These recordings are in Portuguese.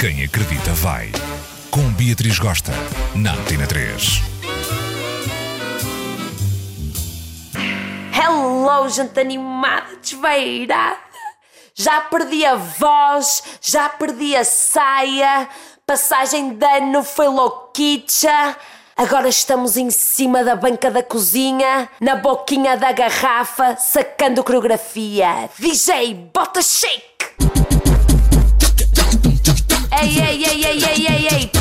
Quem acredita vai. Com Beatriz Gosta, na Antena 3. Hello, gente animada, desvairada. Já perdi a voz, já perdi a saia. Passagem de ano foi louquicha. Agora estamos em cima da banca da cozinha, na boquinha da garrafa, sacando coreografia. DJ, bota shake!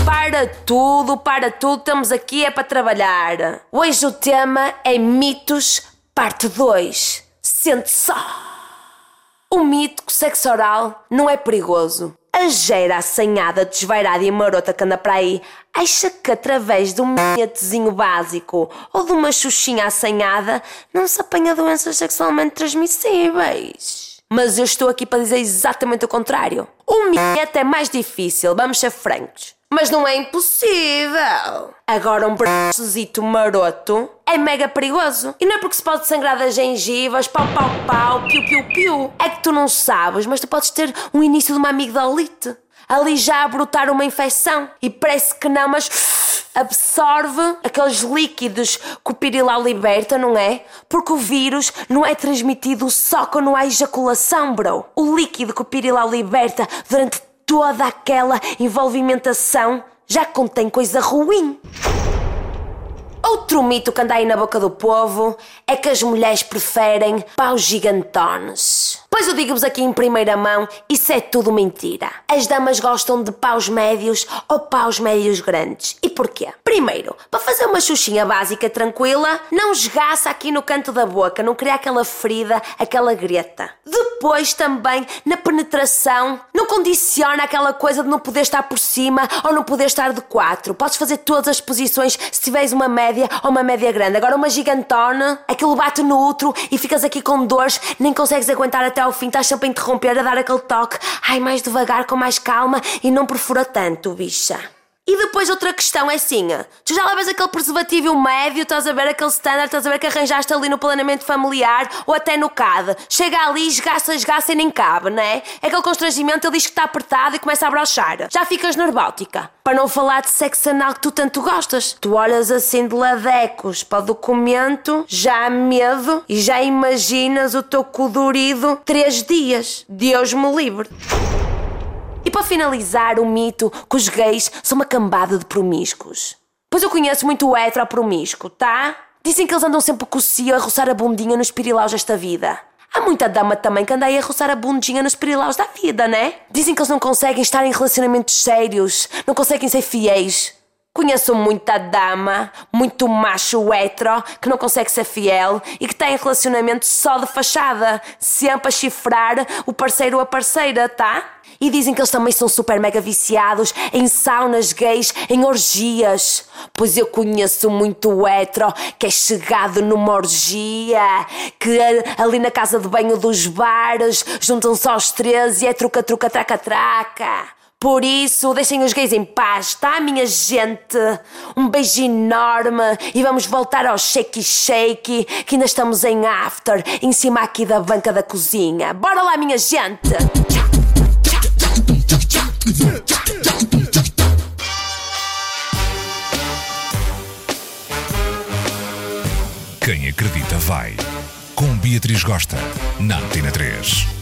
Para tudo, para tudo, estamos aqui é para trabalhar. Hoje o tema é mitos, parte 2. Sente só. O mito que o sexo oral não é perigoso. A geira assanhada, desvairada e marota que anda para aí acha que através de um minhatezinho básico ou de uma xuxinha assanhada não se apanha doenças sexualmente transmissíveis. Mas eu estou aqui para dizer exatamente o contrário. O minhete é mais difícil, vamos ser francos. Mas não é impossível. Agora um bracozito maroto é mega perigoso. E não é porque se pode sangrar das gengivas, pau pau pau, piu piu piu. É que tu não sabes, mas tu podes ter um início de uma amigdalite. Ali já a brotar uma infecção. E parece que não, mas absorve aqueles líquidos que o pirilau liberta, não é? Porque o vírus não é transmitido só quando há ejaculação, bro. O líquido que o pirilau liberta durante toda aquela envolvimentação já contém coisa ruim. Outro mito que anda aí na boca do povo é que as mulheres preferem paus gigantones. Pois eu digo-vos aqui em primeira mão, isso é tudo mentira. As damas gostam de paus médios ou paus médios grandes. E porquê? Primeiro, para fazer uma xuxinha básica tranquila, não esgaça aqui no canto da boca, não cria aquela ferida, aquela greta. Depois também, na penetração, não condiciona aquela coisa de não poder estar por cima ou não poder estar de quatro. Podes fazer todas as posições se tiveres uma média ou uma média grande. Agora uma gigantona, aquilo bate no outro e ficas aqui com dores, nem consegues aguentar até fim, estás sempre a interromper, a dar aquele toque. Ai, mais devagar, com mais calma e não perfura tanto, bicha. E depois outra questão é assim: tu já levas aquele preservativo médio, estás a ver aquele standard, estás a ver que arranjaste ali no planeamento familiar ou até no CAD. Chega ali, esgaça, esgaça e nem cabe, não é? É aquele constrangimento, ele diz que está apertado e começa a brochar. Já ficas nervótica. Para não falar de sexo anal que tu tanto gostas. Tu olhas assim de ladecos para o documento, já há medo e já imaginas o teu cu durido três dias. Deus me livre. E para finalizar, o mito que os gays são uma cambada de promíscuos. Pois eu conheço muito o hetero promíscuo, tá? Dizem que eles andam sempre com o cio a roçar a bundinha nos pirilaus desta vida. Há muita dama também que anda aí a roçar a bundinha nos pirilaus da vida, né? Dizem que eles não conseguem estar em relacionamentos sérios, não conseguem ser fiéis. Conheço muita dama, muito macho hetero, que não consegue ser fiel e que tem relacionamento só de fachada, sempre a chifrar o parceiro ou a parceira, tá? E dizem que eles também são super mega viciados em saunas gays, em orgias. Pois eu conheço muito hetero que é chegado numa orgia, que ali na casa de banho dos bares juntam-se aos três e é truca, truca, traca, traca. Por isso, deixem os gays em paz, tá, minha gente? Um beijo enorme e vamos voltar ao shake shake, que ainda estamos em after, em cima aqui da banca da cozinha. Bora lá, minha gente! Quem acredita vai. Com Beatriz Gosta, na Antena 3.